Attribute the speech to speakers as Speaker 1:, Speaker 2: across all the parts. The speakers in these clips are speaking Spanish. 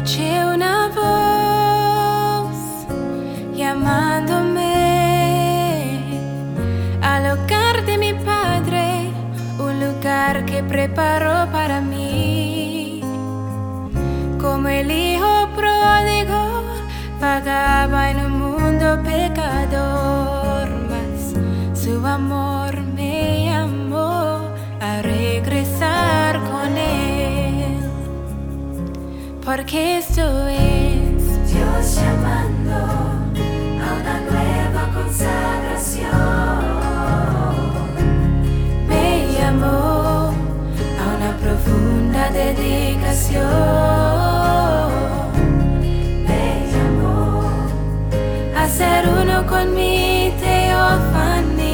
Speaker 1: escuché una voz llamándome al hogar de mi padre, un lugar que preparó para mí. Como el hijo pródigo pagaba en un mundo pecado. Porque esto es
Speaker 2: Dios llamando a una nueva consagración.
Speaker 1: me llamó a una profunda dedicación.
Speaker 2: Me llamó
Speaker 1: a ser uno con mi teofanía.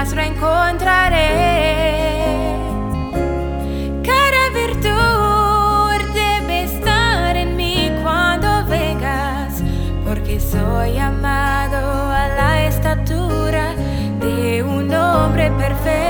Speaker 1: Las reencontraré. Cada virtud debe estar en mí cuando vengas, porque soy amado a la estatura de un hombre perfecto.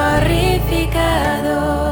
Speaker 1: glorificado.